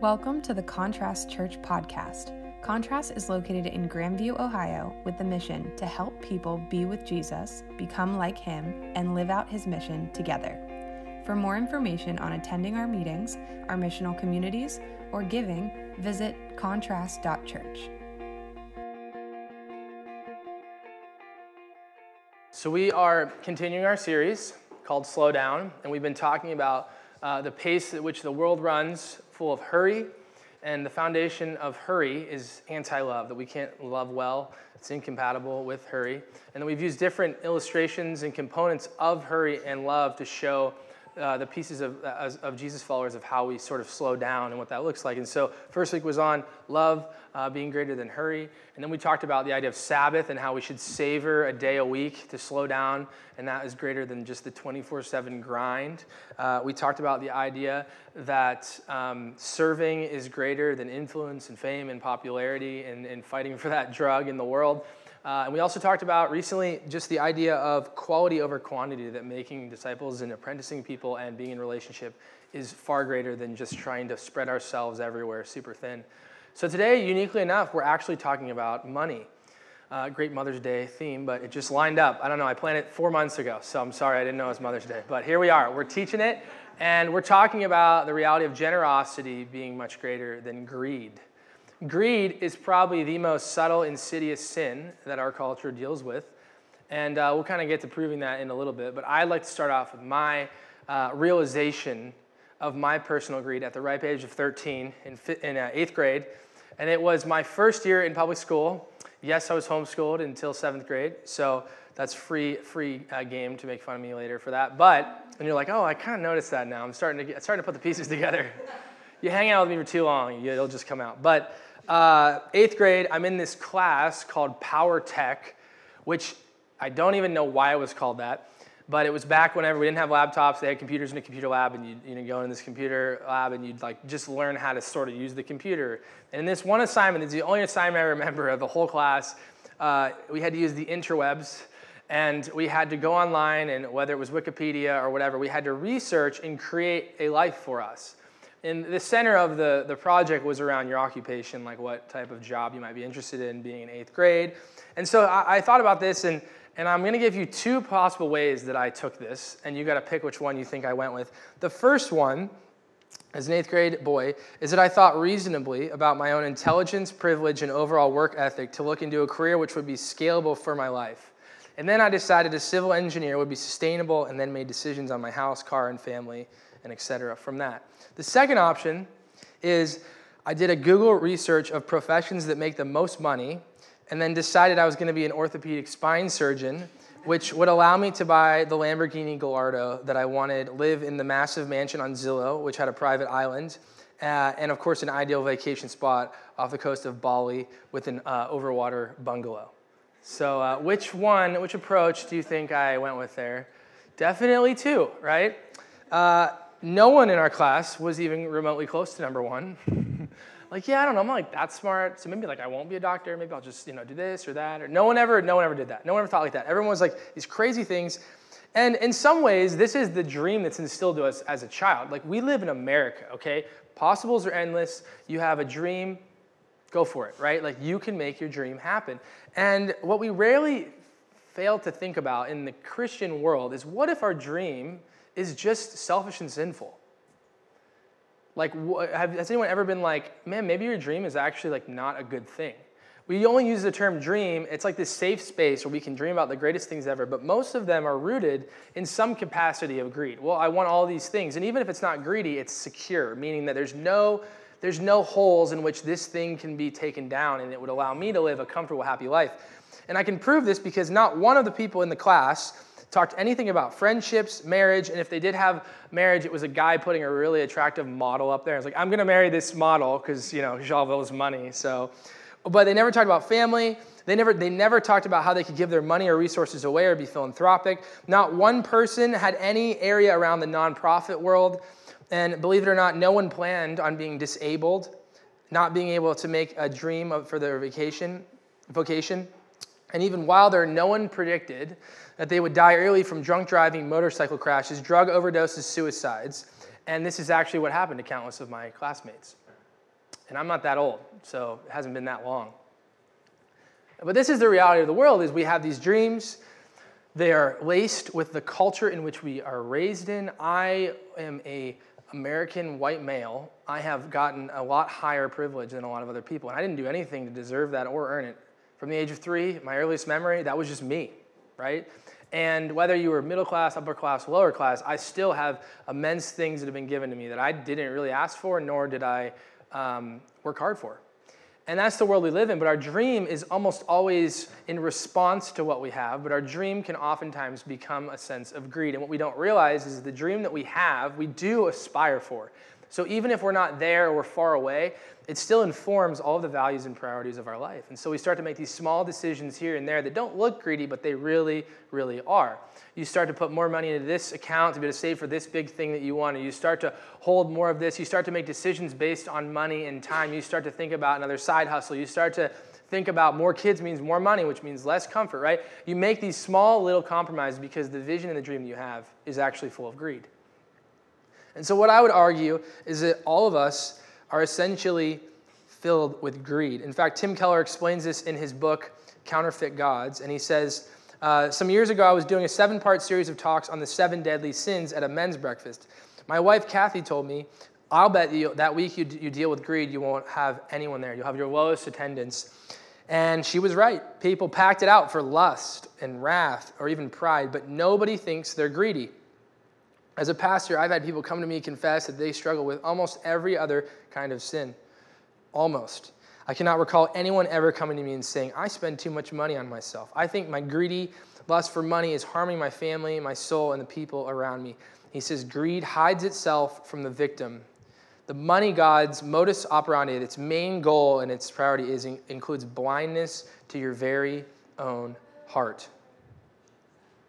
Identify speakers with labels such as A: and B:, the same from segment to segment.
A: Welcome to the Contrast Church podcast. Contrast is located in Grandview, Ohio, with the mission to help people be with Jesus, become like him, and live out his mission together. For more information on attending our meetings, our missional communities, or giving, visit contrast.church.
B: So, we are continuing our series called Slow Down, and we've been talking about uh, the pace at which the world runs, full of hurry. And the foundation of hurry is anti love, that we can't love well. It's incompatible with hurry. And then we've used different illustrations and components of hurry and love to show uh, the pieces of, uh, of Jesus followers of how we sort of slow down and what that looks like. And so, first week was on love uh, being greater than hurry. And then we talked about the idea of Sabbath and how we should savor a day a week to slow down, and that is greater than just the 24 7 grind. Uh, we talked about the idea that um, serving is greater than influence and fame and popularity and, and fighting for that drug in the world. Uh, and we also talked about recently just the idea of quality over quantity, that making disciples and apprenticing people and being in relationship is far greater than just trying to spread ourselves everywhere super thin. So today, uniquely enough, we're actually talking about money. Uh, great Mother's Day theme, but it just lined up. I don't know, I planned it four months ago, so I'm sorry I didn't know it was Mother's Day. But here we are, we're teaching it, and we're talking about the reality of generosity being much greater than greed. Greed is probably the most subtle, insidious sin that our culture deals with. And uh, we'll kind of get to proving that in a little bit. But I'd like to start off with my uh, realization of my personal greed at the ripe age of 13 in, in uh, eighth grade. And it was my first year in public school. Yes, I was homeschooled until seventh grade. So that's free, free uh, game to make fun of me later for that. But, and you're like, oh, I kind of noticed that now. I'm starting to, get, starting to put the pieces together. you hang out with me for too long, it'll just come out. But uh, eighth grade, I'm in this class called Power Tech, which I don't even know why it was called that. But it was back whenever we didn't have laptops. They had computers in a computer lab, and you'd you know, go in this computer lab and you'd like just learn how to sort of use the computer. And this one assignment, it's the only assignment I remember of the whole class. Uh, we had to use the interwebs, and we had to go online, and whether it was Wikipedia or whatever, we had to research and create a life for us. And the center of the, the project was around your occupation, like what type of job you might be interested in being in eighth grade. And so I, I thought about this, and, and I'm going to give you two possible ways that I took this, and you got to pick which one you think I went with. The first one, as an eighth grade boy, is that I thought reasonably about my own intelligence, privilege, and overall work ethic to look into a career which would be scalable for my life. And then I decided a civil engineer would be sustainable, and then made decisions on my house, car, and family and etc. from that. The second option is I did a Google research of professions that make the most money and then decided I was going to be an orthopedic spine surgeon, which would allow me to buy the Lamborghini Gallardo that I wanted, live in the massive mansion on Zillow, which had a private island, uh, and of course, an ideal vacation spot off the coast of Bali with an uh, overwater bungalow. So, uh, which one, which approach do you think I went with there? Definitely two, right? Uh, no one in our class was even remotely close to number one. like, yeah, I don't know, I'm not like that smart, so maybe like I won't be a doctor, maybe I'll just, you know, do this or that. Or no one ever, no one ever did that. No one ever thought like that. Everyone was like these crazy things. And in some ways, this is the dream that's instilled to us as a child. Like we live in America, okay? Possibles are endless. You have a dream, go for it, right? Like you can make your dream happen. And what we rarely fail to think about in the Christian world is what if our dream is just selfish and sinful. Like, have, has anyone ever been like, man, maybe your dream is actually like not a good thing? We only use the term dream. It's like this safe space where we can dream about the greatest things ever, but most of them are rooted in some capacity of greed. Well, I want all these things. And even if it's not greedy, it's secure, meaning that there's no, there's no holes in which this thing can be taken down and it would allow me to live a comfortable, happy life. And I can prove this because not one of the people in the class talked anything about friendships, marriage, and if they did have marriage, it was a guy putting a really attractive model up there. I was like, I'm gonna marry this model because you know Jalville's money. So, but they never talked about family. They never, they never talked about how they could give their money or resources away or be philanthropic. Not one person had any area around the nonprofit world. And believe it or not, no one planned on being disabled, not being able to make a dream of, for their vacation, vocation. And even while there, no one predicted that they would die early from drunk driving, motorcycle crashes, drug overdoses, suicides. And this is actually what happened to countless of my classmates. And I'm not that old, so it hasn't been that long. But this is the reality of the world is we have these dreams. They are laced with the culture in which we are raised in. I am a American white male. I have gotten a lot higher privilege than a lot of other people, and I didn't do anything to deserve that or earn it. From the age of 3, my earliest memory, that was just me, right? And whether you were middle class, upper class, lower class, I still have immense things that have been given to me that I didn't really ask for, nor did I um, work hard for. And that's the world we live in. But our dream is almost always in response to what we have. But our dream can oftentimes become a sense of greed. And what we don't realize is the dream that we have, we do aspire for. So even if we're not there or we're far away, it still informs all the values and priorities of our life. And so we start to make these small decisions here and there that don't look greedy, but they really, really are. You start to put more money into this account to be able to save for this big thing that you want. And you start to hold more of this. You start to make decisions based on money and time. You start to think about another side hustle. You start to think about more kids means more money, which means less comfort, right? You make these small little compromises because the vision and the dream you have is actually full of greed. And so, what I would argue is that all of us are essentially filled with greed. In fact, Tim Keller explains this in his book, Counterfeit Gods, and he says, uh, Some years ago, I was doing a seven part series of talks on the seven deadly sins at a men's breakfast. My wife, Kathy, told me, I'll bet you that week you, you deal with greed, you won't have anyone there. You'll have your lowest attendance. And she was right. People packed it out for lust and wrath or even pride, but nobody thinks they're greedy. As a pastor, I've had people come to me confess that they struggle with almost every other kind of sin. Almost. I cannot recall anyone ever coming to me and saying, I spend too much money on myself. I think my greedy lust for money is harming my family, my soul, and the people around me. He says, Greed hides itself from the victim. The money god's modus operandi, its main goal and its priority is includes blindness to your very own heart.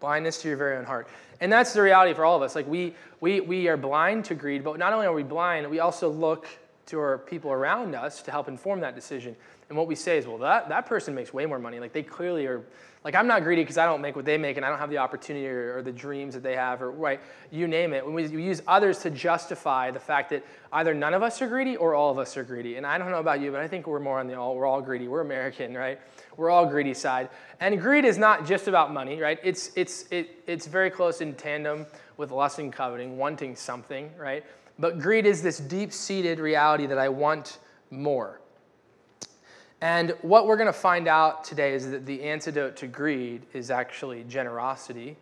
B: Blindness to your very own heart. And that's the reality for all of us. Like we, we, we are blind to greed, but not only are we blind, we also look to our people around us to help inform that decision. And what we say is, well, that, that person makes way more money. Like they clearly are, like I'm not greedy because I don't make what they make and I don't have the opportunity or, or the dreams that they have or right, you name it. When we, we use others to justify the fact that either none of us are greedy or all of us are greedy. And I don't know about you, but I think we're more on the all, we're all greedy. We're American, right? We're all greedy side. And greed is not just about money, right? It's, it's, it, it's very close in tandem with lust and coveting, wanting something, right? But greed is this deep seated reality that I want more. And what we're going to find out today is that the antidote to greed is actually generosity.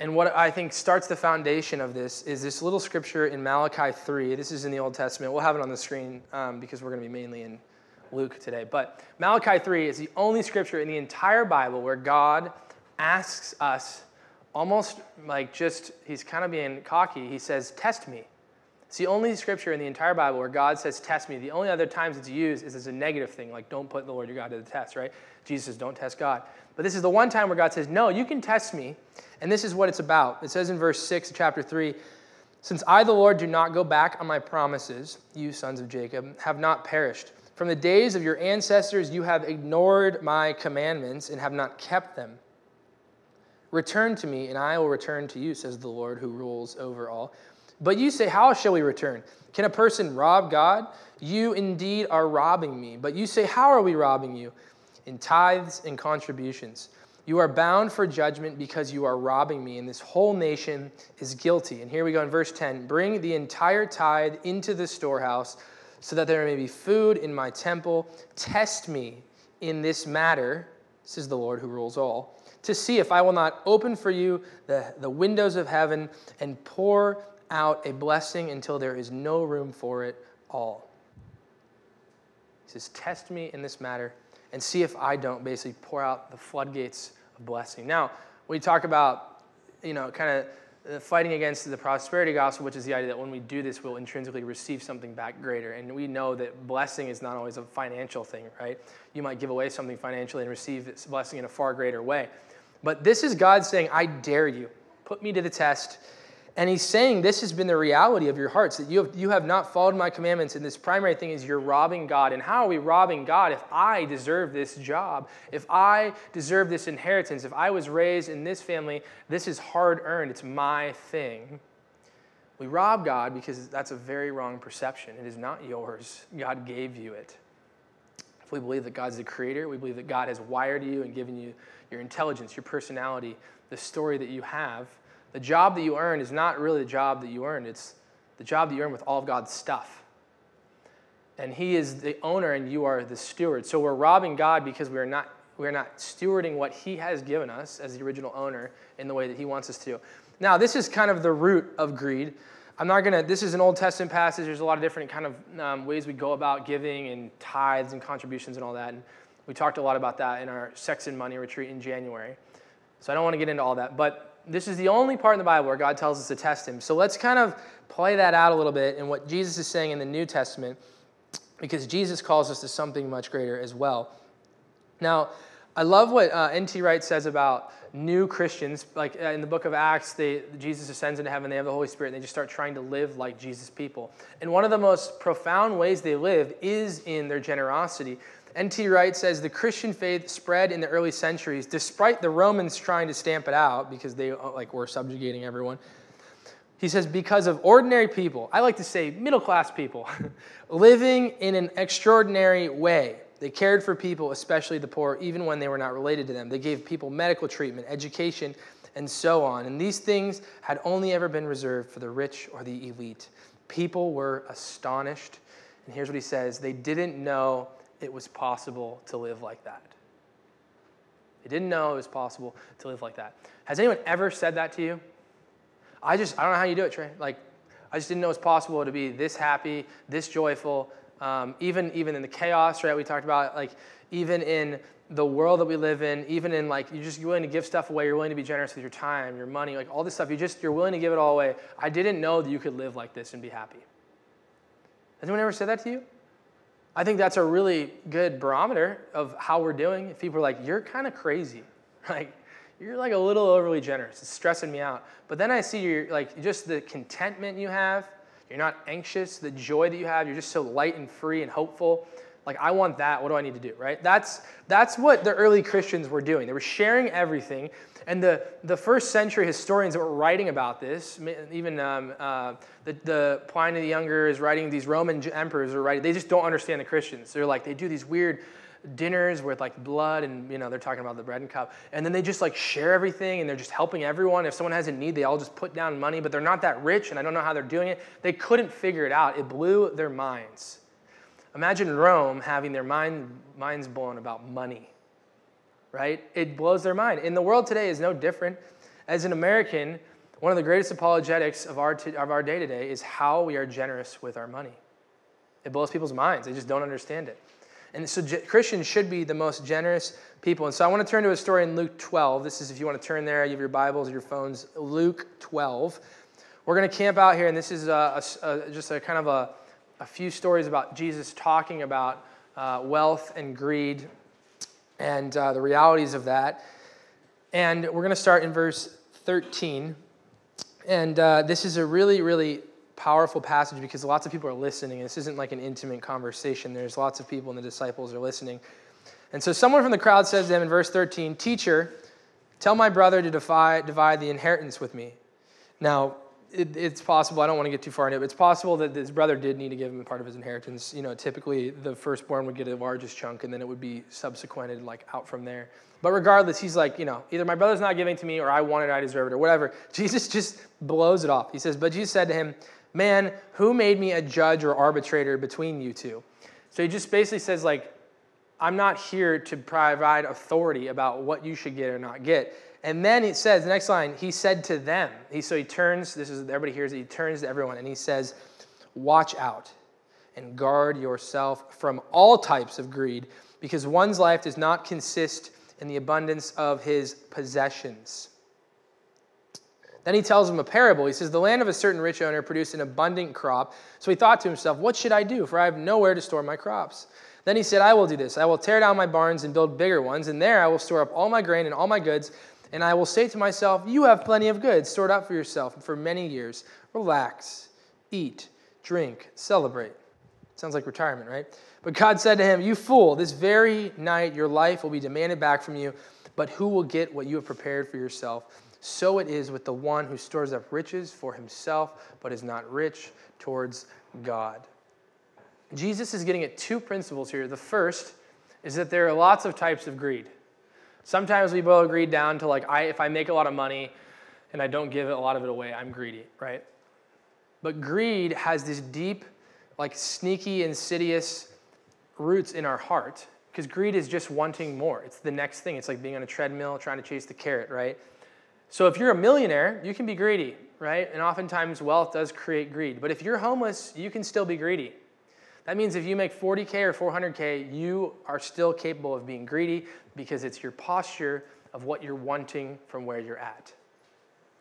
B: And what I think starts the foundation of this is this little scripture in Malachi 3. This is in the Old Testament. We'll have it on the screen um, because we're going to be mainly in Luke today. But Malachi 3 is the only scripture in the entire Bible where God asks us, almost like just, he's kind of being cocky. He says, Test me. It's the only scripture in the entire Bible where God says, Test me. The only other times it's used is as a negative thing, like don't put the Lord your God to the test, right? Jesus says, Don't test God. But this is the one time where God says, No, you can test me. And this is what it's about. It says in verse 6 of chapter 3 Since I, the Lord, do not go back on my promises, you sons of Jacob have not perished. From the days of your ancestors, you have ignored my commandments and have not kept them. Return to me, and I will return to you, says the Lord who rules over all. But you say, How shall we return? Can a person rob God? You indeed are robbing me. But you say, How are we robbing you? In tithes and contributions. You are bound for judgment because you are robbing me, and this whole nation is guilty. And here we go in verse 10 Bring the entire tithe into the storehouse so that there may be food in my temple. Test me in this matter, says the Lord who rules all, to see if I will not open for you the, the windows of heaven and pour out a blessing until there is no room for it all. He says, Test me in this matter and see if I don't basically pour out the floodgates of blessing. Now, we talk about, you know, kind of Uh, fighting against the prosperity gospel, which is the idea that when we do this, we'll intrinsically receive something back greater. And we know that blessing is not always a financial thing, right? You might give away something financially and receive this blessing in a far greater way. But this is God saying, I dare you. Put me to the test and he's saying this has been the reality of your hearts, that you have, you have not followed my commandments. And this primary thing is you're robbing God. And how are we robbing God if I deserve this job? If I deserve this inheritance? If I was raised in this family, this is hard earned. It's my thing. We rob God because that's a very wrong perception. It is not yours, God gave you it. If we believe that God's the creator, we believe that God has wired you and given you your intelligence, your personality, the story that you have. The job that you earn is not really the job that you earn, it's the job that you earn with all of God's stuff. And He is the owner and you are the steward. So we're robbing God because we are not, we are not stewarding what He has given us as the original owner in the way that He wants us to. Now, this is kind of the root of greed. I'm not to, this is an Old Testament passage. There's a lot of different kind of um, ways we go about giving and tithes and contributions and all that. And we talked a lot about that in our Sex and Money retreat in January. So I don't want to get into all that. But this is the only part in the Bible where God tells us to test Him. So let's kind of play that out a little bit in what Jesus is saying in the New Testament, because Jesus calls us to something much greater as well. Now, I love what uh, N.T. Wright says about new Christians. Like uh, in the book of Acts, they, Jesus ascends into heaven, they have the Holy Spirit, and they just start trying to live like Jesus people. And one of the most profound ways they live is in their generosity. N.T. Wright says the Christian faith spread in the early centuries, despite the Romans trying to stamp it out because they uh, like were subjugating everyone. He says, because of ordinary people, I like to say middle class people, living in an extraordinary way. They cared for people, especially the poor, even when they were not related to them. They gave people medical treatment, education, and so on. And these things had only ever been reserved for the rich or the elite. People were astonished. And here's what he says they didn't know it was possible to live like that. They didn't know it was possible to live like that. Has anyone ever said that to you? I just, I don't know how you do it, Trey. Like, I just didn't know it was possible to be this happy, this joyful, um, even, even in the chaos, right? We talked about, like, even in the world that we live in, even in like you're just willing to give stuff away, you're willing to be generous with your time, your money, like all this stuff, you just you're willing to give it all away. I didn't know that you could live like this and be happy. Has anyone ever said that to you? I think that's a really good barometer of how we're doing. If people are like, you're kind of crazy, like you're like a little overly generous, it's stressing me out. But then I see your like just the contentment you have, you're not anxious, the joy that you have, you're just so light and free and hopeful. Like I want that. What do I need to do? Right? That's that's what the early Christians were doing. They were sharing everything. And the, the first century historians that were writing about this, even um, uh, the, the Pliny the Younger is writing, these Roman emperors are writing, they just don't understand the Christians. They're like, they do these weird dinners with like blood and, you know, they're talking about the bread and cup. And then they just like share everything and they're just helping everyone. If someone has a need, they all just put down money, but they're not that rich and I don't know how they're doing it. They couldn't figure it out. It blew their minds. Imagine Rome having their mind, minds blown about money right? It blows their mind. And the world today is no different. As an American, one of the greatest apologetics of our, t- of our day today is how we are generous with our money. It blows people's minds, they just don't understand it. And so Christians should be the most generous people. And so I want to turn to a story in Luke 12. This is if you want to turn there, you have your Bibles your phones. Luke 12. We're going to camp out here, and this is a, a, a, just a kind of a, a few stories about Jesus talking about uh, wealth and greed and uh, the realities of that. And we're going to start in verse 13. And uh, this is a really, really powerful passage because lots of people are listening. This isn't like an intimate conversation, there's lots of people, and the disciples are listening. And so someone from the crowd says to him in verse 13, Teacher, tell my brother to divide, divide the inheritance with me. Now, it, it's possible, I don't want to get too far into it, but it's possible that his brother did need to give him a part of his inheritance. You know, typically the firstborn would get the largest chunk and then it would be subsequented like out from there. But regardless, he's like, you know, either my brother's not giving to me or I want it, I deserve it, or whatever. Jesus just blows it off. He says, But Jesus said to him, Man, who made me a judge or arbitrator between you two? So he just basically says, like, I'm not here to provide authority about what you should get or not get. And then it says, the next line, he said to them, he, so he turns, this is, everybody hears it, he turns to everyone and he says, Watch out and guard yourself from all types of greed, because one's life does not consist in the abundance of his possessions. Then he tells them a parable. He says, The land of a certain rich owner produced an abundant crop. So he thought to himself, What should I do? For I have nowhere to store my crops. Then he said, I will do this. I will tear down my barns and build bigger ones, and there I will store up all my grain and all my goods and I will say to myself, You have plenty of goods stored up for yourself for many years. Relax, eat, drink, celebrate. Sounds like retirement, right? But God said to him, You fool, this very night your life will be demanded back from you, but who will get what you have prepared for yourself? so it is with the one who stores up riches for himself, but is not rich towards God. Jesus is getting at two principles here. The first is that there are lots of types of greed. Sometimes we boil greed down to like, I, if I make a lot of money and I don't give a lot of it away, I'm greedy, right? But greed has this deep, like sneaky, insidious roots in our heart because greed is just wanting more. It's the next thing. It's like being on a treadmill trying to chase the carrot, right? So if you're a millionaire, you can be greedy, right? And oftentimes wealth does create greed. But if you're homeless, you can still be greedy. That means if you make 40K or 400K, you are still capable of being greedy because it's your posture of what you're wanting from where you're at,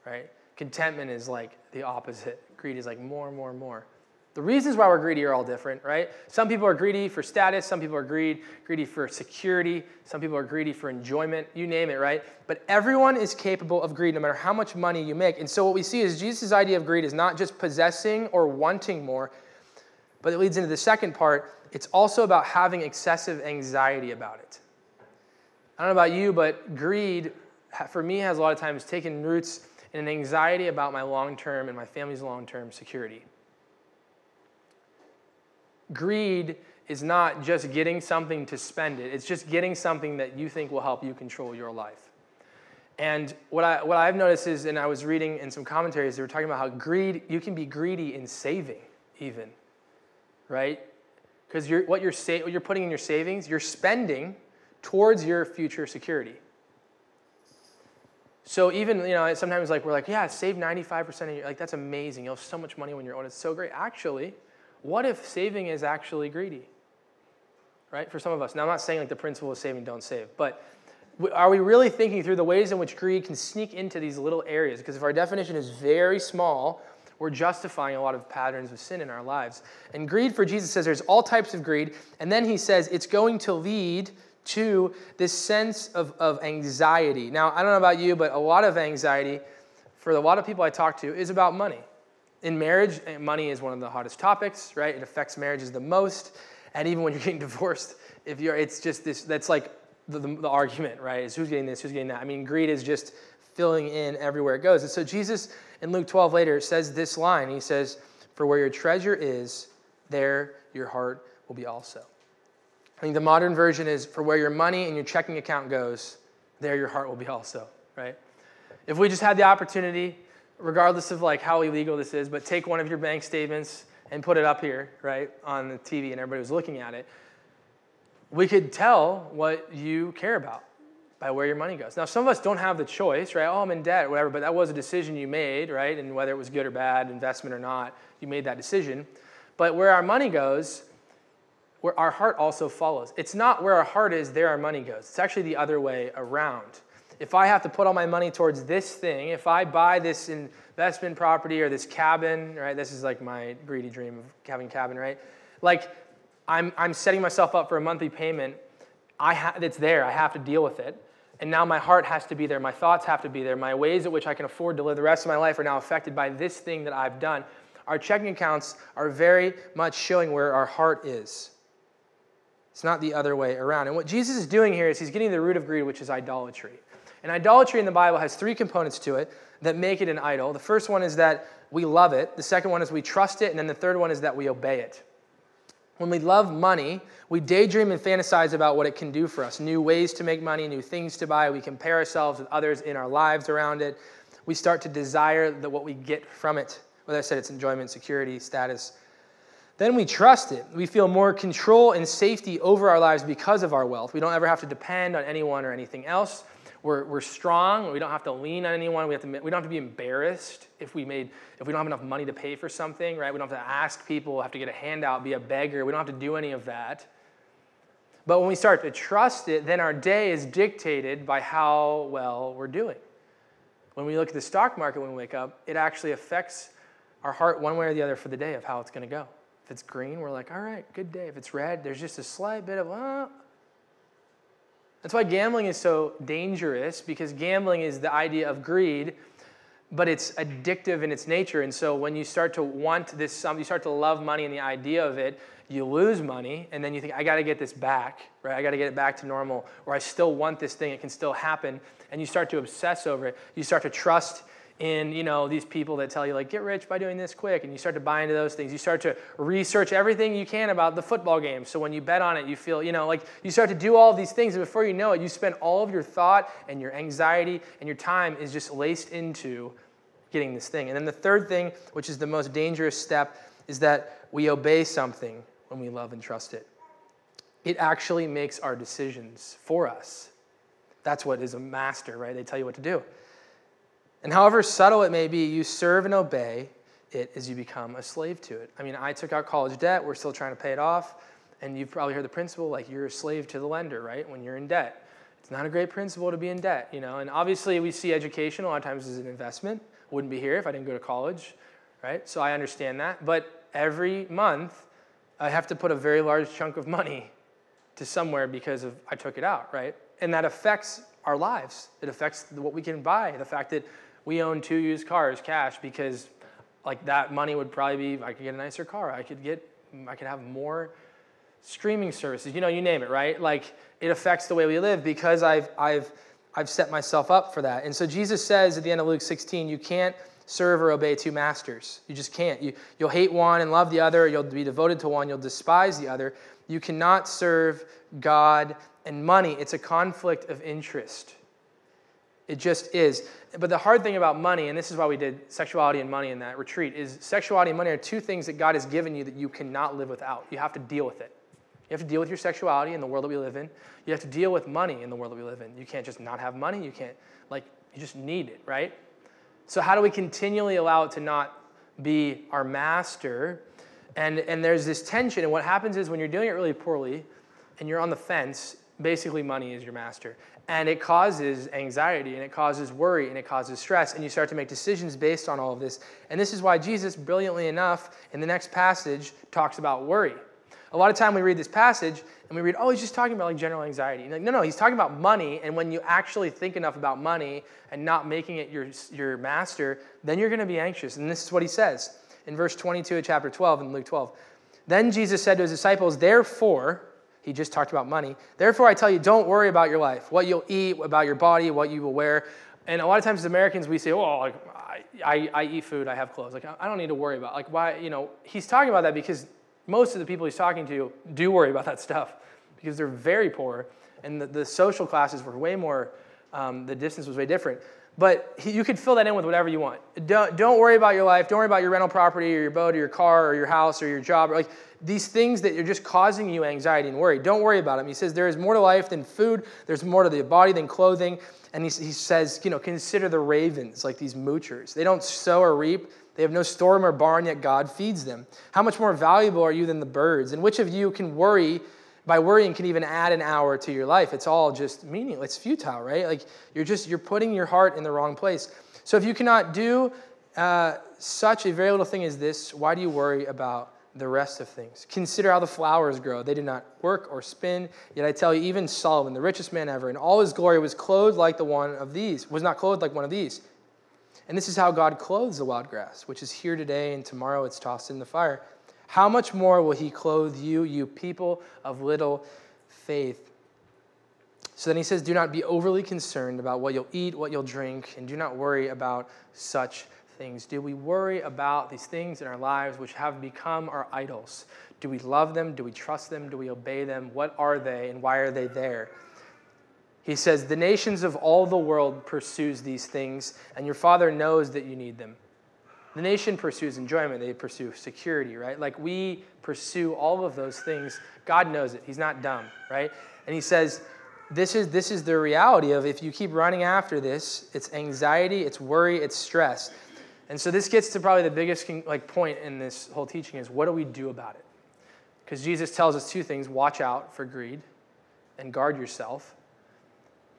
B: right? Contentment is like the opposite. Greed is like more, more, more. The reasons why we're greedy are all different, right? Some people are greedy for status, some people are greed, greedy for security, some people are greedy for enjoyment, you name it, right? But everyone is capable of greed no matter how much money you make. And so what we see is Jesus' idea of greed is not just possessing or wanting more, but it leads into the second part. It's also about having excessive anxiety about it. I don't know about you, but greed, for me, has a lot of times taken roots in an anxiety about my long term and my family's long term security. Greed is not just getting something to spend it, it's just getting something that you think will help you control your life. And what, I, what I've noticed is, and I was reading in some commentaries, they were talking about how greed, you can be greedy in saving, even, right? Because you're, what, you're sa- what you're putting in your savings, you're spending towards your future security. So even, you know, sometimes like we're like, yeah, save 95% of your, like that's amazing. You'll have so much money when you're old. It's so great. Actually, what if saving is actually greedy? Right? For some of us. Now, I'm not saying like the principle of saving, don't save, but are we really thinking through the ways in which greed can sneak into these little areas? Because if our definition is very small, we're justifying a lot of patterns of sin in our lives. And greed for Jesus says there's all types of greed. And then he says it's going to lead to this sense of, of anxiety. Now, I don't know about you, but a lot of anxiety for a lot of people I talk to is about money in marriage, eh, money is one of the hottest topics, right? It affects marriages the most. And even when you're getting divorced, if you're, it's just this, that's like the, the, the argument, right? Is who's getting this, who's getting that. I mean, greed is just filling in everywhere it goes. And so Jesus in Luke 12 later says this line. He says, For where your treasure is, there your heart will be also. I think the modern version is, For where your money and your checking account goes, there your heart will be also, right? If we just had the opportunity regardless of like how illegal this is, but take one of your bank statements and put it up here, right, on the TV, and everybody was looking at it. We could tell what you care about by where your money goes. Now, some of us don't have the choice, right? Oh, I'm in debt whatever, but that was a decision you made, right? And whether it was good or bad, investment or not, you made that decision. But where our money goes, where our heart also follows. It's not where our heart is, there our money goes. It's actually the other way around if I have to put all my money towards this thing, if I buy this investment property or this cabin, right? This is like my greedy dream of having a cabin, right? Like I'm, I'm setting myself up for a monthly payment. I ha- it's there. I have to deal with it. And now my heart has to be there. My thoughts have to be there. My ways at which I can afford to live the rest of my life are now affected by this thing that I've done. Our checking accounts are very much showing where our heart is. It's not the other way around. And what Jesus is doing here is he's getting the root of greed, which is idolatry. And idolatry in the Bible has three components to it that make it an idol. The first one is that we love it, the second one is we trust it, and then the third one is that we obey it. When we love money, we daydream and fantasize about what it can do for us new ways to make money, new things to buy. We compare ourselves with others in our lives around it. We start to desire the, what we get from it, whether I said it's enjoyment, security, status. Then we trust it. We feel more control and safety over our lives because of our wealth. We don't ever have to depend on anyone or anything else. We're, we're strong. We don't have to lean on anyone. We, have to, we don't have to be embarrassed if we made if we don't have enough money to pay for something, right? We don't have to ask people, have to get a handout, be a beggar. We don't have to do any of that. But when we start to trust it, then our day is dictated by how well we're doing. When we look at the stock market when we wake up, it actually affects our heart one way or the other for the day of how it's going to go. If it's green, we're like, all right, good day. If it's red, there's just a slight bit of, oh, that's why gambling is so dangerous because gambling is the idea of greed but it's addictive in its nature. And so when you start to want this, um, you start to love money and the idea of it, you lose money, and then you think, I got to get this back, right? I got to get it back to normal, or I still want this thing, it can still happen. And you start to obsess over it. You start to trust in you know these people that tell you like get rich by doing this quick and you start to buy into those things. You start to research everything you can about the football game. So when you bet on it you feel you know like you start to do all these things and before you know it you spend all of your thought and your anxiety and your time is just laced into getting this thing. And then the third thing which is the most dangerous step is that we obey something when we love and trust it. It actually makes our decisions for us. That's what is a master right? They tell you what to do and however subtle it may be, you serve and obey it as you become a slave to it. I mean, I took out college debt, we're still trying to pay it off. And you've probably heard the principle like you're a slave to the lender, right? When you're in debt. It's not a great principle to be in debt, you know. And obviously, we see education a lot of times as an investment. Wouldn't be here if I didn't go to college, right? So I understand that. But every month, I have to put a very large chunk of money to somewhere because of I took it out, right? And that affects our lives. It affects what we can buy. The fact that we own two used cars cash because like that money would probably be I could get a nicer car. I could get I could have more streaming services. You know, you name it, right? Like it affects the way we live because I've I've I've set myself up for that. And so Jesus says at the end of Luke 16, you can't serve or obey two masters. You just can't. You, you'll hate one and love the other. You'll be devoted to one. You'll despise the other. You cannot serve God and money. It's a conflict of interest. It just is. But the hard thing about money, and this is why we did sexuality and money in that retreat, is sexuality and money are two things that God has given you that you cannot live without. You have to deal with it. You have to deal with your sexuality in the world that we live in. You have to deal with money in the world that we live in. You can't just not have money. You can't, like, you just need it, right? So, how do we continually allow it to not be our master? And, and there's this tension. And what happens is when you're doing it really poorly and you're on the fence, basically money is your master. And it causes anxiety and it causes worry and it causes stress. And you start to make decisions based on all of this. And this is why Jesus, brilliantly enough, in the next passage, talks about worry. A lot of time we read this passage and we read, oh, he's just talking about like general anxiety. Like, no, no, he's talking about money. And when you actually think enough about money and not making it your, your master, then you're going to be anxious. And this is what he says in verse 22 of chapter 12 in Luke 12. Then Jesus said to his disciples, Therefore, he just talked about money. Therefore, I tell you, don't worry about your life, what you'll eat, about your body, what you will wear. And a lot of times as Americans, we say, oh, like, I, I, eat food, I have clothes. Like, I don't need to worry about Like, why, you know, he's talking about that because most of the people he's talking to do worry about that stuff because they're very poor and the, the social classes were way more, um, the distance was way different. But you could fill that in with whatever you want. Don't, don't worry about your life. Don't worry about your rental property or your boat or your car or your house or your job. Or Like, these things that are just causing you anxiety and worry. Don't worry about them. He says there is more to life than food, there's more to the body than clothing. And he, he says, you know, consider the ravens, like these moochers. They don't sow or reap, they have no storeroom or barn, yet God feeds them. How much more valuable are you than the birds? And which of you can worry? By worrying, can even add an hour to your life. It's all just meaningless. It's futile, right? Like you're just you're putting your heart in the wrong place. So if you cannot do uh, such a very little thing as this, why do you worry about the rest of things. Consider how the flowers grow. They did not work or spin. Yet I tell you, even Solomon, the richest man ever, in all his glory, was clothed like the one of these, was not clothed like one of these. And this is how God clothes the wild grass, which is here today, and tomorrow it's tossed in the fire. How much more will he clothe you, you people of little faith? So then he says, Do not be overly concerned about what you'll eat, what you'll drink, and do not worry about such things? Do we worry about these things in our lives which have become our idols? Do we love them? Do we trust them? Do we obey them? What are they and why are they there? He says, The nations of all the world pursues these things, and your Father knows that you need them. The nation pursues enjoyment, they pursue security, right? Like we pursue all of those things. God knows it. He's not dumb, right? And he says, this is, this is the reality of if you keep running after this, it's anxiety, it's worry, it's stress. And so this gets to probably the biggest like point in this whole teaching is what do we do about it? Because Jesus tells us two things: watch out for greed and guard yourself.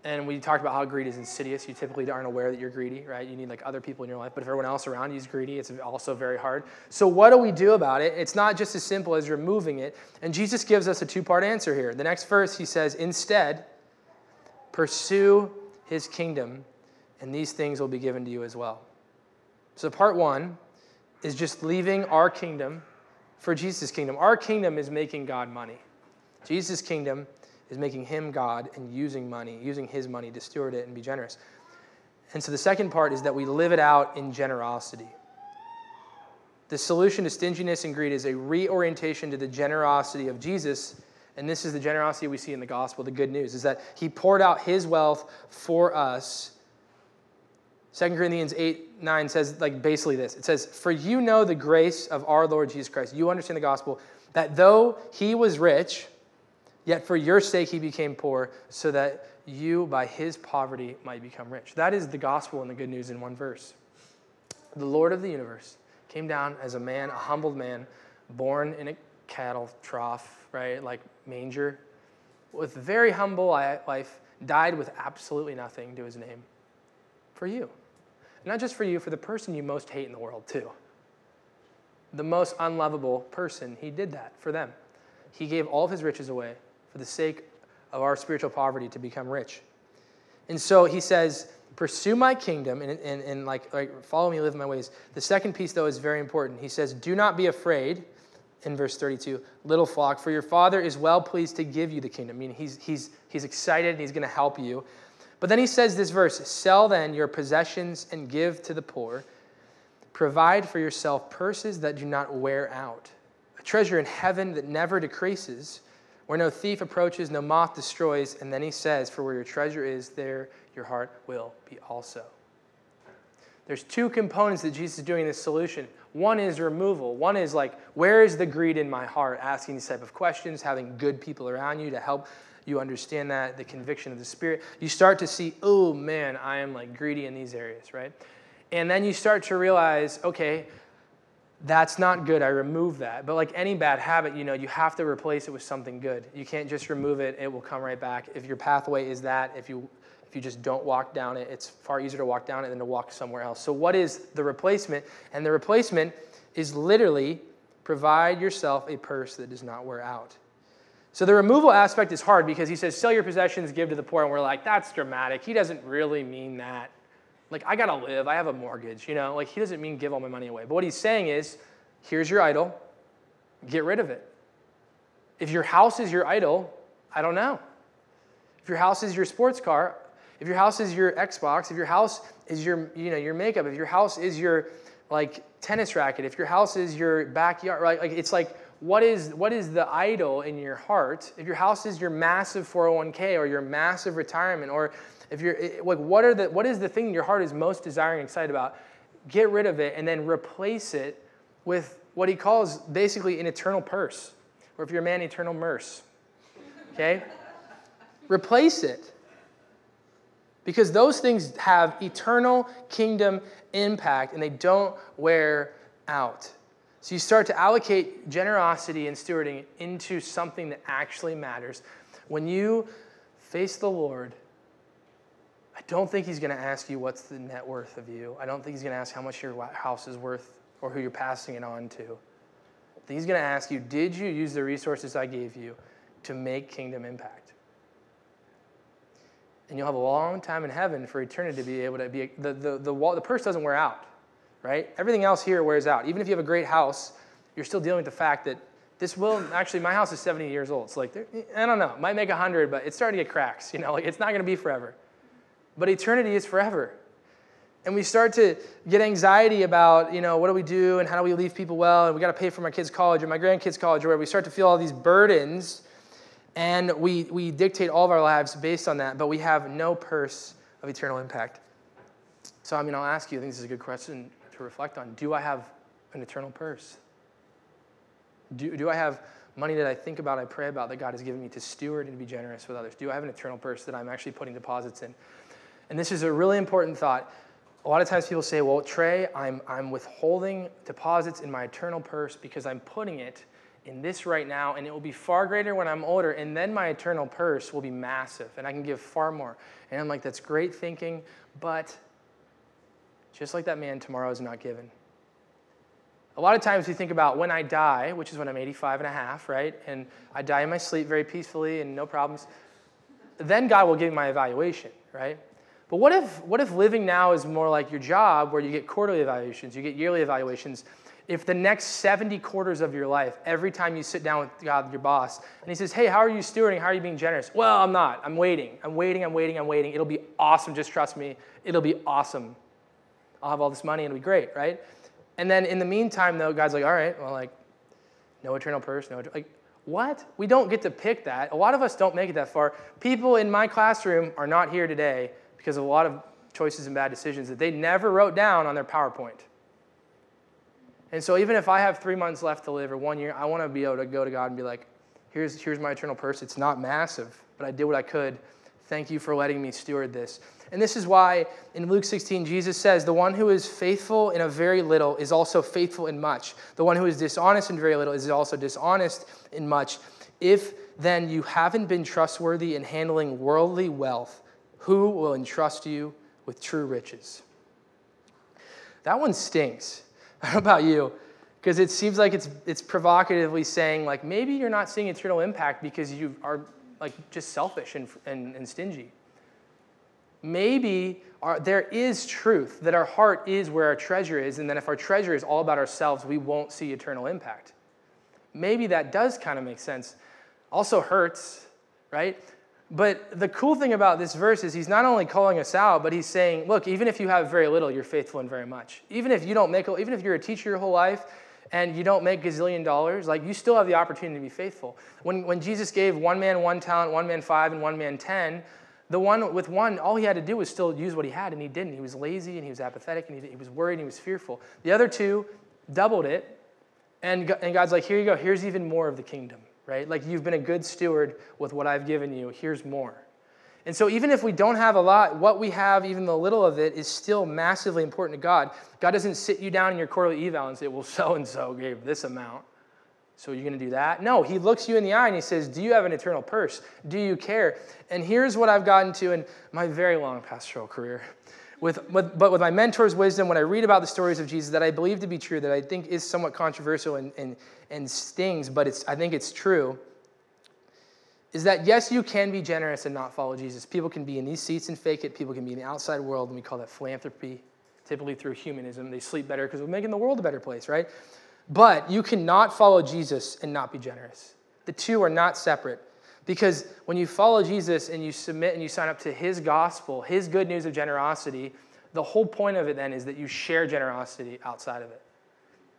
B: And we talked about how greed is insidious. You typically aren't aware that you're greedy, right? You need like other people in your life, but if everyone else around you is greedy, it's also very hard. So what do we do about it? It's not just as simple as removing it. And Jesus gives us a two-part answer here. The next verse he says, "Instead, pursue his kingdom, and these things will be given to you as well." So, part one is just leaving our kingdom for Jesus' kingdom. Our kingdom is making God money. Jesus' kingdom is making him God and using money, using his money to steward it and be generous. And so the second part is that we live it out in generosity. The solution to stinginess and greed is a reorientation to the generosity of Jesus. And this is the generosity we see in the gospel. The good news is that he poured out his wealth for us. 2 Corinthians 8 9 says, like, basically this it says, For you know the grace of our Lord Jesus Christ. You understand the gospel, that though he was rich, Yet for your sake he became poor, so that you by his poverty might become rich. That is the gospel and the good news in one verse. The Lord of the universe came down as a man, a humbled man, born in a cattle trough, right? Like manger, with very humble life, died with absolutely nothing to his name for you. Not just for you, for the person you most hate in the world, too. The most unlovable person, he did that for them. He gave all of his riches away for the sake of our spiritual poverty to become rich. And so he says, pursue my kingdom and, and, and like, like follow me, live my ways. The second piece, though, is very important. He says, do not be afraid, in verse 32, little flock, for your father is well pleased to give you the kingdom. I mean, he's, he's, he's excited and he's going to help you. But then he says this verse Sell then your possessions and give to the poor. Provide for yourself purses that do not wear out, a treasure in heaven that never decreases where no thief approaches, no moth destroys. And then he says, For where your treasure is, there your heart will be also. There's two components that Jesus is doing in this solution. One is removal. One is like, where is the greed in my heart? Asking these type of questions, having good people around you to help you understand that, the conviction of the Spirit. You start to see, oh man, I am like greedy in these areas, right? And then you start to realize, okay, that's not good. I remove that. But like any bad habit, you know, you have to replace it with something good. You can't just remove it, it will come right back. If your pathway is that, if you if you just don't walk down it, it's far easier to walk down it than to walk somewhere else. So what is the replacement? And the replacement is literally provide yourself a purse that does not wear out. So the removal aspect is hard because he says, sell your possessions, give to the poor. And we're like, that's dramatic. He doesn't really mean that. Like, I gotta live, I have a mortgage, you know? Like, he doesn't mean give all my money away. But what he's saying is, here's your idol, get rid of it. If your house is your idol, I don't know. If your house is your sports car, if your house is your Xbox, if your house is your, you know, your makeup, if your house is your like tennis racket, if your house is your backyard, right? Like it's like what is what is the idol in your heart? If your house is your massive 401k or your massive retirement or if you're like, what are the what is the thing your heart is most desiring, and excited about? Get rid of it and then replace it with what he calls basically an eternal purse, or if you're a man, eternal murse. Okay, replace it because those things have eternal kingdom impact and they don't wear out. So you start to allocate generosity and stewarding into something that actually matters. When you face the Lord I don't think he's going to ask you what's the net worth of you. I don't think he's going to ask how much your house is worth or who you're passing it on to. He's going to ask you, did you use the resources I gave you to make kingdom impact? And you'll have a long time in heaven for eternity to be able to be, the, the, the, wall, the purse doesn't wear out, right? Everything else here wears out. Even if you have a great house, you're still dealing with the fact that this will, actually, my house is 70 years old. So like, eh, I don't know, might make 100, but it's starting to get cracks, you know, like it's not going to be forever but eternity is forever. And we start to get anxiety about, you know, what do we do and how do we leave people well? And we got to pay for my kids' college or my grandkids' college or where we start to feel all these burdens and we, we dictate all of our lives based on that, but we have no purse of eternal impact. So, I mean, I'll ask you, I think this is a good question to reflect on. Do I have an eternal purse? Do, do I have money that I think about, I pray about, that God has given me to steward and to be generous with others? Do I have an eternal purse that I'm actually putting deposits in? And this is a really important thought. A lot of times people say, well, Trey, I'm, I'm withholding deposits in my eternal purse because I'm putting it in this right now, and it will be far greater when I'm older, and then my eternal purse will be massive, and I can give far more. And I'm like, that's great thinking, but just like that man, tomorrow is not given. A lot of times we think about when I die, which is when I'm 85 and a half, right? And I die in my sleep very peacefully and no problems. Then God will give me my evaluation, right? But what if, what if living now is more like your job where you get quarterly evaluations, you get yearly evaluations? If the next 70 quarters of your life, every time you sit down with God, your boss, and he says, Hey, how are you stewarding? How are you being generous? Well, I'm not. I'm waiting. I'm waiting. I'm waiting. I'm waiting. It'll be awesome. Just trust me. It'll be awesome. I'll have all this money. And it'll be great, right? And then in the meantime, though, God's like, All right, well, like, no eternal purse, no, like, what? We don't get to pick that. A lot of us don't make it that far. People in my classroom are not here today because of a lot of choices and bad decisions that they never wrote down on their PowerPoint. And so even if I have three months left to live or one year, I want to be able to go to God and be like, here's, here's my eternal purse. It's not massive, but I did what I could. Thank you for letting me steward this. And this is why in Luke 16, Jesus says, The one who is faithful in a very little is also faithful in much. The one who is dishonest in very little is also dishonest in much. If then you haven't been trustworthy in handling worldly wealth, who will entrust you with true riches? That one stings. I don't know about you, because it seems like it's, it's provocatively saying, like, maybe you're not seeing eternal impact because you are, like, just selfish and, and, and stingy. Maybe our, there is truth that our heart is where our treasure is, and then if our treasure is all about ourselves, we won't see eternal impact. Maybe that does kind of make sense. Also hurts, right? But the cool thing about this verse is he's not only calling us out, but he's saying, look, even if you have very little, you're faithful in very much. Even if you don't make, even if you're a teacher your whole life and you don't make gazillion dollars, like you still have the opportunity to be faithful. When, when Jesus gave one man one talent, one man five, and one man ten, the one with one, all he had to do was still use what he had, and he didn't. He was lazy and he was apathetic and he, he was worried and he was fearful. The other two doubled it, and, and God's like, here you go, here's even more of the kingdom right? Like you've been a good steward with what I've given you. Here's more. And so, even if we don't have a lot, what we have, even the little of it, is still massively important to God. God doesn't sit you down in your quarterly eval and say, Well, so and so gave this amount. So, you're going to do that? No, He looks you in the eye and He says, Do you have an eternal purse? Do you care? And here's what I've gotten to in my very long pastoral career. With, with, but with my mentor's wisdom, when I read about the stories of Jesus that I believe to be true, that I think is somewhat controversial and, and, and stings, but it's, I think it's true, is that yes, you can be generous and not follow Jesus. People can be in these seats and fake it. People can be in the outside world, and we call that philanthropy, typically through humanism. They sleep better because we're making the world a better place, right? But you cannot follow Jesus and not be generous. The two are not separate. Because when you follow Jesus and you submit and you sign up to his gospel, his good news of generosity, the whole point of it then is that you share generosity outside of it.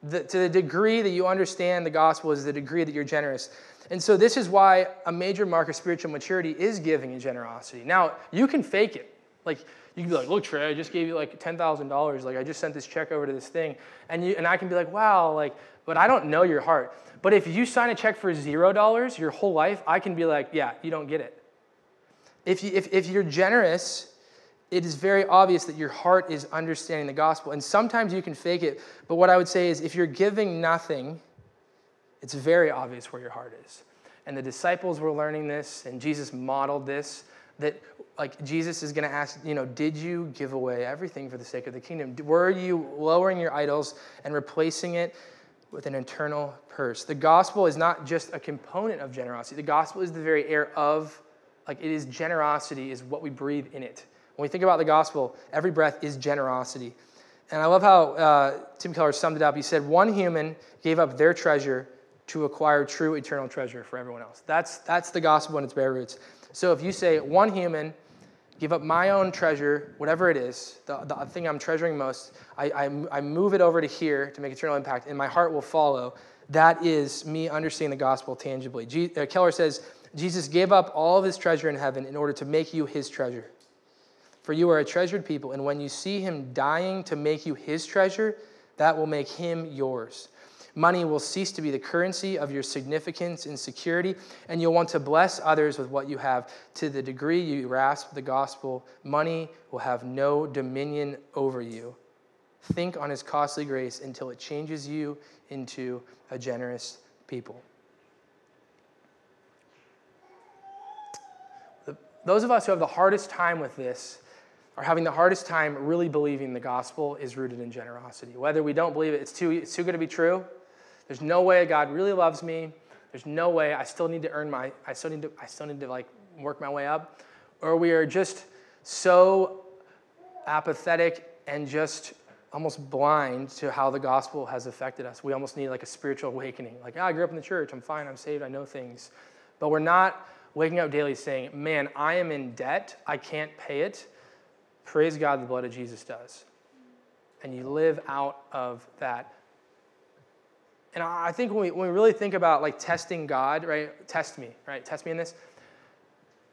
B: The, to the degree that you understand the gospel is the degree that you're generous. And so, this is why a major mark of spiritual maturity is giving and generosity. Now, you can fake it. Like, you can be like, look, Trey, I just gave you like $10,000. Like, I just sent this check over to this thing. And, you, and I can be like, wow, like, but I don't know your heart. But if you sign a check for $0 your whole life, I can be like, yeah, you don't get it. If, you, if, if you're generous, it is very obvious that your heart is understanding the gospel. And sometimes you can fake it. But what I would say is if you're giving nothing, it's very obvious where your heart is. And the disciples were learning this, and Jesus modeled this that like Jesus is going to ask, you know, did you give away everything for the sake of the kingdom? Were you lowering your idols and replacing it with an eternal purse? The gospel is not just a component of generosity. The gospel is the very air of, like, it is generosity, is what we breathe in it. When we think about the gospel, every breath is generosity. And I love how uh, Tim Keller summed it up. He said, One human gave up their treasure to acquire true eternal treasure for everyone else. That's, that's the gospel in its bare roots. So if you say, One human give up my own treasure, whatever it is, the, the thing I'm treasuring most, I, I, I move it over to here to make eternal impact, and my heart will follow. That is me understanding the gospel tangibly. Uh, Keller says, Jesus gave up all of his treasure in heaven in order to make you his treasure. For you are a treasured people, and when you see him dying to make you his treasure, that will make him yours. Money will cease to be the currency of your significance and security, and you'll want to bless others with what you have. To the degree you grasp the gospel, money will have no dominion over you. Think on his costly grace until it changes you into a generous people. those of us who have the hardest time with this are having the hardest time really believing the gospel is rooted in generosity. Whether we don't believe it, it's too, it's too good to be true, there's no way God really loves me. There's no way I still need to earn my, I still need to, I still need to like work my way up. Or we are just so apathetic and just almost blind to how the gospel has affected us. We almost need like a spiritual awakening. Like, oh, I grew up in the church, I'm fine, I'm saved, I know things. But we're not waking up daily saying, man, I am in debt, I can't pay it. Praise God, the blood of Jesus does. And you live out of that. And I think when we, when we really think about like testing God, right? Test me, right? Test me in this.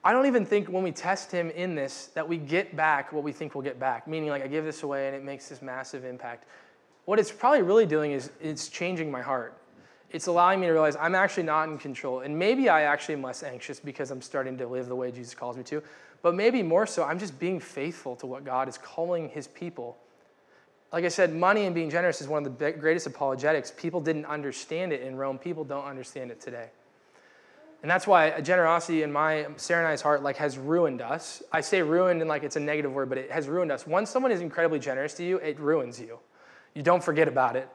B: I don't even think when we test him in this that we get back what we think we'll get back. Meaning, like, I give this away and it makes this massive impact. What it's probably really doing is it's changing my heart. It's allowing me to realize I'm actually not in control. And maybe I actually am less anxious because I'm starting to live the way Jesus calls me to. But maybe more so, I'm just being faithful to what God is calling his people. Like I said, money and being generous is one of the greatest apologetics. People didn't understand it in Rome, people don't understand it today. And that's why generosity in my Sarah and I's heart like has ruined us. I say ruined and like it's a negative word, but it has ruined us. Once someone is incredibly generous to you, it ruins you. You don't forget about it.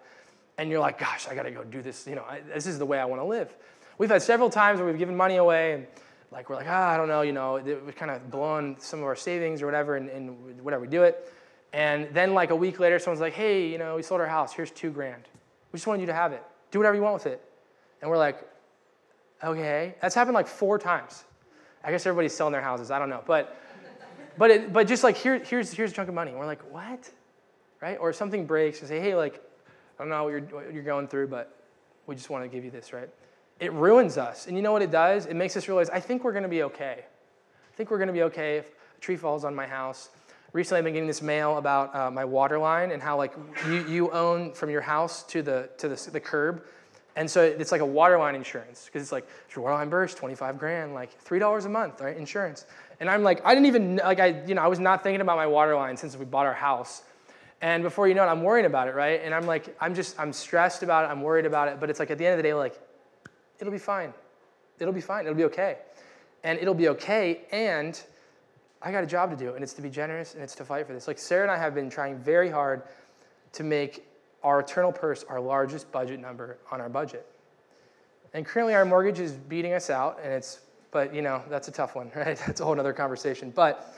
B: And you're like, gosh, I got to go do this. You know, I, this is the way I want to live. We've had several times where we've given money away and like we're like, ah, I don't know, you know, we've kind of blown some of our savings or whatever, and, and whatever we do it. And then like a week later, someone's like, hey, you know, we sold our house. Here's two grand. We just wanted you to have it. Do whatever you want with it. And we're like, Okay, that's happened like four times. I guess everybody's selling their houses. I don't know, but but it, but just like here, here's here's a chunk of money. we're like, what? Right? Or something breaks and say, hey, like, I don't know what you're what you're going through, but we just want to give you this, right? It ruins us, and you know what it does? It makes us realize I think we're going to be okay. I think we're going to be okay if a tree falls on my house. Recently, I've been getting this mail about uh, my water line and how like you, you own from your house to the to the, the curb and so it's like a water line insurance because it's like if your water line bursts, 25 grand, like three dollars a month, right? Insurance. And I'm like, I didn't even like I, you know, I was not thinking about my water line since we bought our house. And before you know it, I'm worrying about it, right? And I'm like, I'm just, I'm stressed about it, I'm worried about it, but it's like at the end of the day, like, it'll be fine. It'll be fine, it'll be okay. And it'll be okay, and I got a job to do, and it's to be generous and it's to fight for this. Like Sarah and I have been trying very hard to make our eternal purse our largest budget number on our budget. And currently our mortgage is beating us out, and it's, but you know, that's a tough one, right? That's a whole other conversation. But,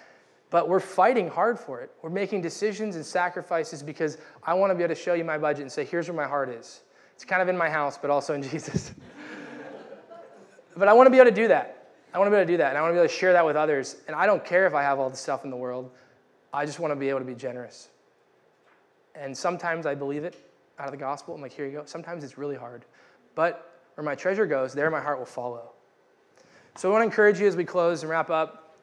B: but we're fighting hard for it. We're making decisions and sacrifices because I want to be able to show you my budget and say, here's where my heart is. It's kind of in my house, but also in Jesus. but I want to be able to do that. I want to be able to do that, and I want to be able to share that with others. And I don't care if I have all the stuff in the world. I just want to be able to be generous. And sometimes I believe it out of the gospel. I'm like, here you go. Sometimes it's really hard. But where my treasure goes, there my heart will follow. So I want to encourage you as we close and wrap up.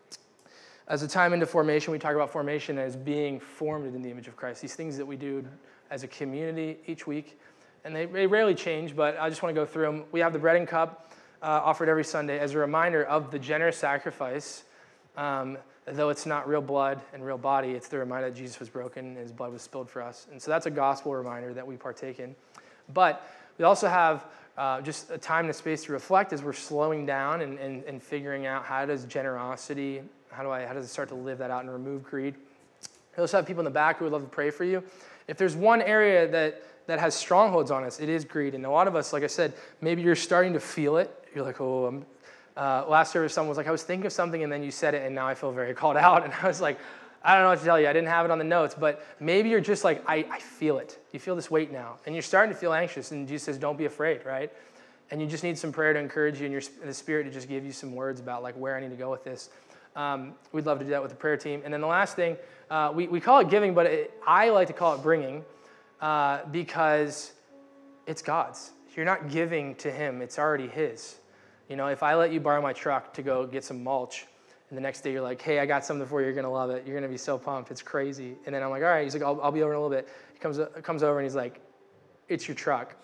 B: As a time into formation, we talk about formation as being formed in the image of Christ. These things that we do as a community each week. And they, they rarely change, but I just want to go through them. We have the bread and cup uh, offered every Sunday as a reminder of the generous sacrifice um, though it's not real blood and real body, it's the reminder that Jesus was broken and his blood was spilled for us. And so that's a gospel reminder that we partake in. But we also have uh, just a time and a space to reflect as we're slowing down and, and, and figuring out how does generosity, how do I, how does it start to live that out and remove greed? We also have people in the back who would love to pray for you. If there's one area that, that has strongholds on us, it is greed. And a lot of us, like I said, maybe you're starting to feel it. You're like, oh, uh, last service, someone was like, I was thinking of something and then you said it and now I feel very called out. And I was like, I don't know what to tell you. I didn't have it on the notes, but maybe you're just like, I, I feel it. You feel this weight now. And you're starting to feel anxious. And Jesus says, don't be afraid, right? And you just need some prayer to encourage you and your, the Spirit to just give you some words about like where I need to go with this. Um, we'd love to do that with the prayer team. And then the last thing, uh, we, we call it giving, but it, I like to call it bringing uh, because it's God's. You're not giving to Him, it's already His. You know, if I let you borrow my truck to go get some mulch, and the next day you're like, hey, I got something for you, you're gonna love it. You're gonna be so pumped. It's crazy. And then I'm like, all right. He's like, I'll, I'll be over in a little bit. He comes, comes over and he's like, it's your truck.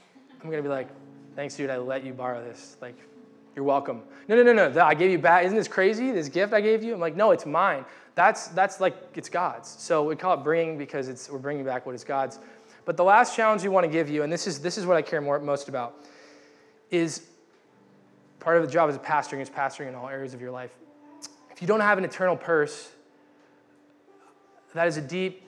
B: I'm gonna be like, thanks, dude. I let you borrow this. Like, you're welcome. No, no, no, no. I gave you back. Isn't this crazy? This gift I gave you? I'm like, no, it's mine. That's that's like it's God's. So we call it bringing because it's we're bringing back what is God's. But the last challenge we want to give you, and this is this is what I care more, most about, is Part of the job as a pastoring is pastoring in all areas of your life. If you don't have an eternal purse, that is a deep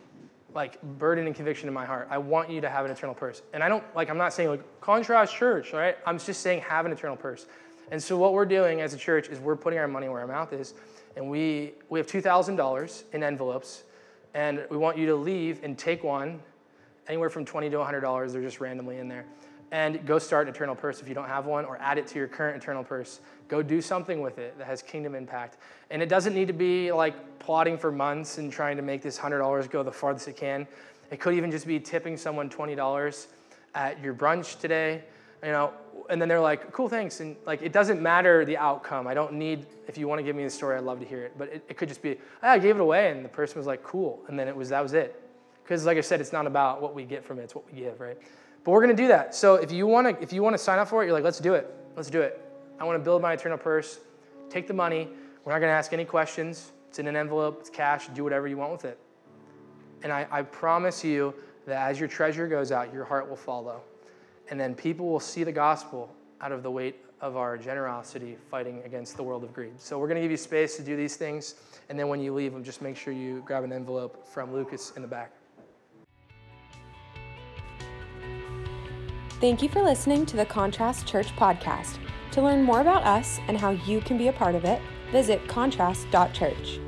B: like burden and conviction in my heart. I want you to have an eternal purse. And I don't like I'm not saying like contrast church, right? I'm just saying have an eternal purse. And so what we're doing as a church is we're putting our money where our mouth is. And we we have $2,000 in envelopes And we want you to leave and take one, anywhere from 20 to $100. They're just randomly in there. And go start an eternal purse if you don't have one, or add it to your current eternal purse. Go do something with it that has kingdom impact. And it doesn't need to be like plotting for months and trying to make this $100 go the farthest it can. It could even just be tipping someone $20 at your brunch today, you know, and then they're like, cool, thanks. And like, it doesn't matter the outcome. I don't need, if you want to give me the story, I'd love to hear it. But it, it could just be, oh, I gave it away. And the person was like, cool. And then it was, that was it. Because like I said, it's not about what we get from it, it's what we give, right? But we're going to do that. So if you want to, if you want to sign up for it, you're like, let's do it. Let's do it. I want to build my eternal purse. Take the money. We're not going to ask any questions. It's in an envelope. It's cash. Do whatever you want with it. And I, I promise you that as your treasure goes out, your heart will follow. And then people will see the gospel out of the weight of our generosity fighting against the world of greed. So we're going to give you space to do these things. And then when you leave, them, just make sure you grab an envelope from Lucas in the back.
A: Thank you for listening to the Contrast Church podcast. To learn more about us and how you can be a part of it, visit contrast.church.